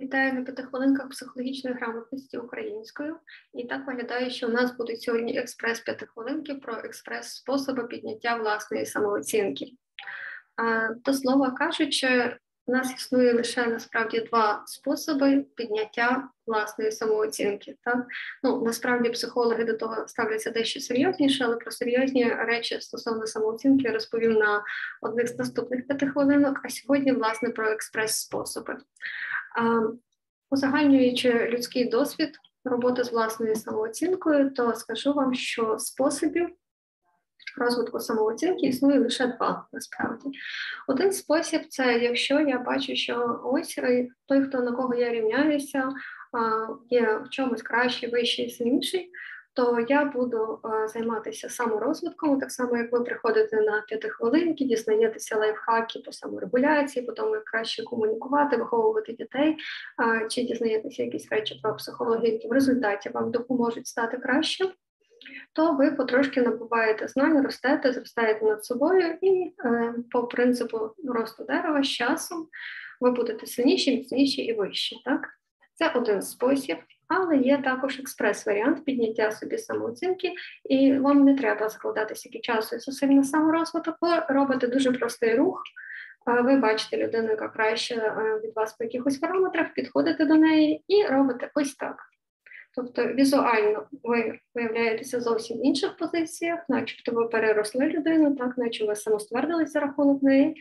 Вітаю на п'яти хвилинках психологічної грамотності українською. І так виглядає, що у нас будуть сьогодні експрес п'ятихвилинки про експрес-способи підняття власної самооцінки. До слова кажучи, у нас існує лише насправді два способи підняття власної самооцінки. Так? Ну, Насправді психологи до того ставляться дещо серйозніше, але про серйозні речі стосовно самооцінки я розповім на одних з наступних п'яти хвилинок, а сьогодні, власне, про експрес-способи. Узагальнюючи людський досвід роботи з власною самооцінкою, то скажу вам, що способів розвитку самооцінки існує лише два насправді. Один спосіб це якщо я бачу, що ось той, хто на кого я рівняюся, є в чомусь кращий, вищий, сильніший, то я буду займатися саморозвитком, так само, як ви приходите на п'ятихвилинки, дізнаєтеся лайфхаки по саморегуляції, по тому, як краще комунікувати, виховувати дітей, чи дізнаєтеся якісь речі про психологію, які в результаті вам допоможуть стати краще, то ви потрошки набуваєте знань, ростете, зростаєте над собою, і е, по принципу росту дерева з часом ви будете сильніші, міцніші і вищі. Так? Це один спосіб. Але є також експрес-варіант підняття собі самооцінки, і вам не треба закладати стільки часу і зусиль на саморозвиток, ви робите дуже простий рух. Ви бачите людину, яка краще е, від вас по якихось параметрах, підходите до неї і робите ось так. Тобто візуально ви виявляєтеся зовсім в інших позиціях, начебто ви переросли людину, так, наче ви самоствердилися рахунок неї,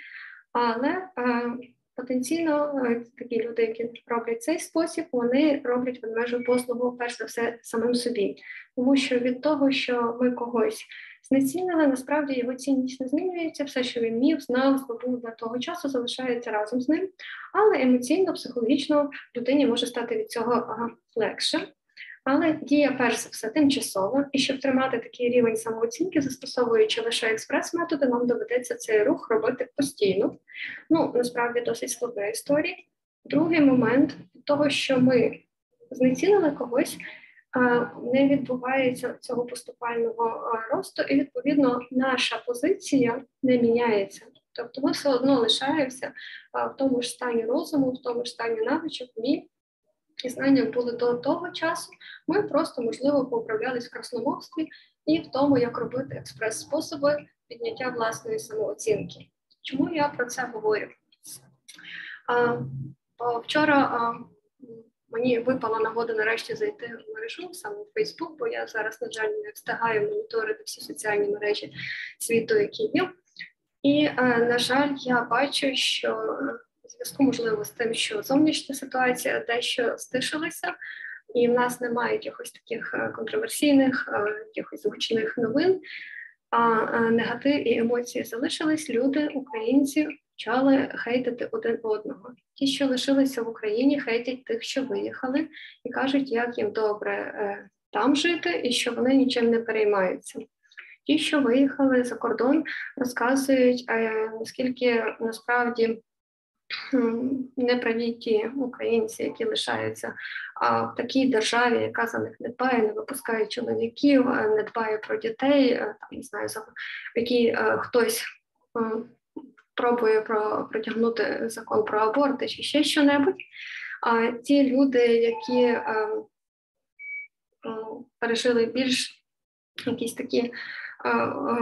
але е, Потенційно е, такі люди, які роблять цей спосіб, вони роблять ведмежу послугу перш за все самим собі, тому що від того, що ми когось знецінили, насправді його цінність не змінюється. Все, що він міг, знав, здобув до того часу, залишається разом з ним, але емоційно, психологічно людині може стати від цього легше. Але дія перш за все тимчасово, і щоб тримати такий рівень самооцінки, застосовуючи лише експрес-методи, нам доведеться цей рух робити постійно. Ну, насправді досить складна історія. Другий момент того, що ми знецінили когось, не відбувається цього поступального росту, і відповідно наша позиція не міняється. Тобто ми все одно лишаємося в тому ж стані розуму, в тому ж стані навичок, вмінь, і знання були до того часу, ми просто, можливо, поуправлялись в красномовстві і в тому, як робити експрес-способи підняття власної самооцінки. Чому я про це говорю? Вчора мені випала нагода нарешті зайти в мережу саме в Фейсбук, бо я зараз, на жаль, не встигаю моніторити всі соціальні мережі світу, які є. І, а, на жаль, я бачу, що зв'язку, можливо, з тим, що зовнішня ситуація дещо стишилася, і в нас немає якихось таких е, контроверсійних, е, якихось гучних новин. А е, негатив і емоції залишились. Люди, українці, почали хейтити один одного. Ті, що лишилися в Україні, хейтять тих, що виїхали, і кажуть, як їм добре там жити, і що вони нічим не переймаються. Ті, що виїхали за кордон, розказують, наскільки насправді неправі ті українці, які лишаються в такій державі, яка за них не дбає, не випускає чоловіків, не дбає про дітей, там не знаю, які а, хтось пробує про протягнути закон про аборти чи ще що-небудь. А ті люди, які пережили більш якісь такі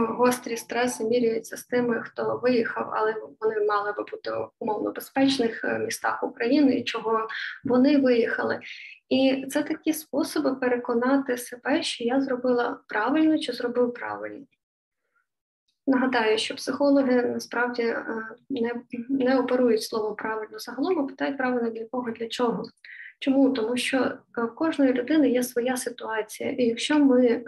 гострі стреси міряються з тими, хто виїхав, але вони мали би бути умовно безпечних е, містах України, і чого вони виїхали. І це такі способи переконати себе, що я зробила правильно чи зробив правильно. Нагадаю, що психологи насправді е, не не оперують словом правильно загалом, а питають правильно для кого, для чого. Чому? Тому що е, в кожної людини є своя ситуація, і якщо ми е,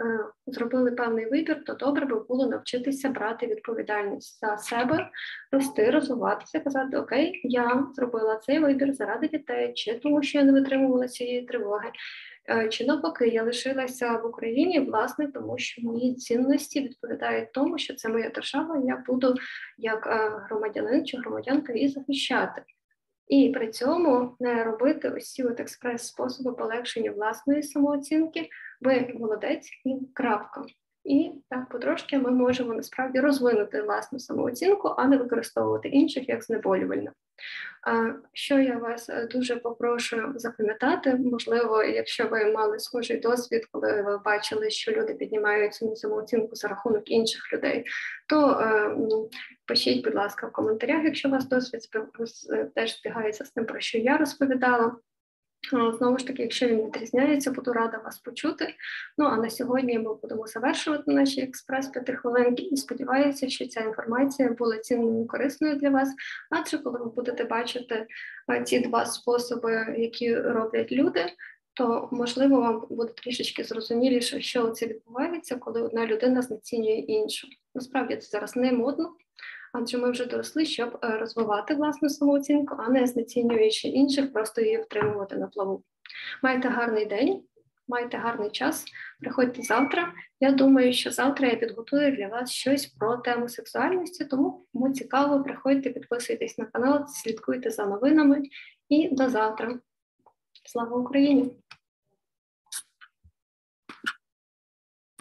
зробили певний вибір, то добре би було навчитися брати відповідальність за себе, рости, розвиватися, казати Окей, я зробила цей вибір заради дітей, чи тому, що я не витримувала цієї тривоги, е, чи навпаки, я лишилася в Україні, власне, тому що мої цінності відповідають тому, що це моя держава, я буду як громадянин чи громадянка її захищати. І при цьому не робити усі от експрес-способи полегшення власної самооцінки, ви молодець і крапка. І так потрошки ми можемо насправді розвинути власну самооцінку, а не використовувати інших як знеболювальне. Що я вас е, дуже попрошу запам'ятати, можливо, якщо ви мали схожий досвід, коли ви бачили, що люди піднімають цю самооцінку за рахунок інших людей, то е, пишіть, будь ласка, в коментарях, якщо у вас досвід теж збігається з тим, про що я розповідала. Знову ж таки, якщо він відрізняється, буду рада вас почути. Ну а на сьогодні ми будемо завершувати наші експрес п'ятихвилинки і сподіваюся, що ця інформація була цінною і корисною для вас. Адже коли ви будете бачити ці два способи, які роблять люди, то можливо вам буде трішечки зрозуміліше, що це відбувається, коли одна людина знецінює іншу. Насправді це зараз не модно адже ми вже доросли, щоб е, розвивати власну самооцінку, а не знецінюючи інших, просто її втримувати на плаву. Майте гарний день, майте гарний час. Приходьте завтра. Я думаю, що завтра я підготую для вас щось про тему сексуальності, тому кому цікаво, приходьте, підписуйтесь на канал, слідкуйте за новинами і до завтра. Слава Україні!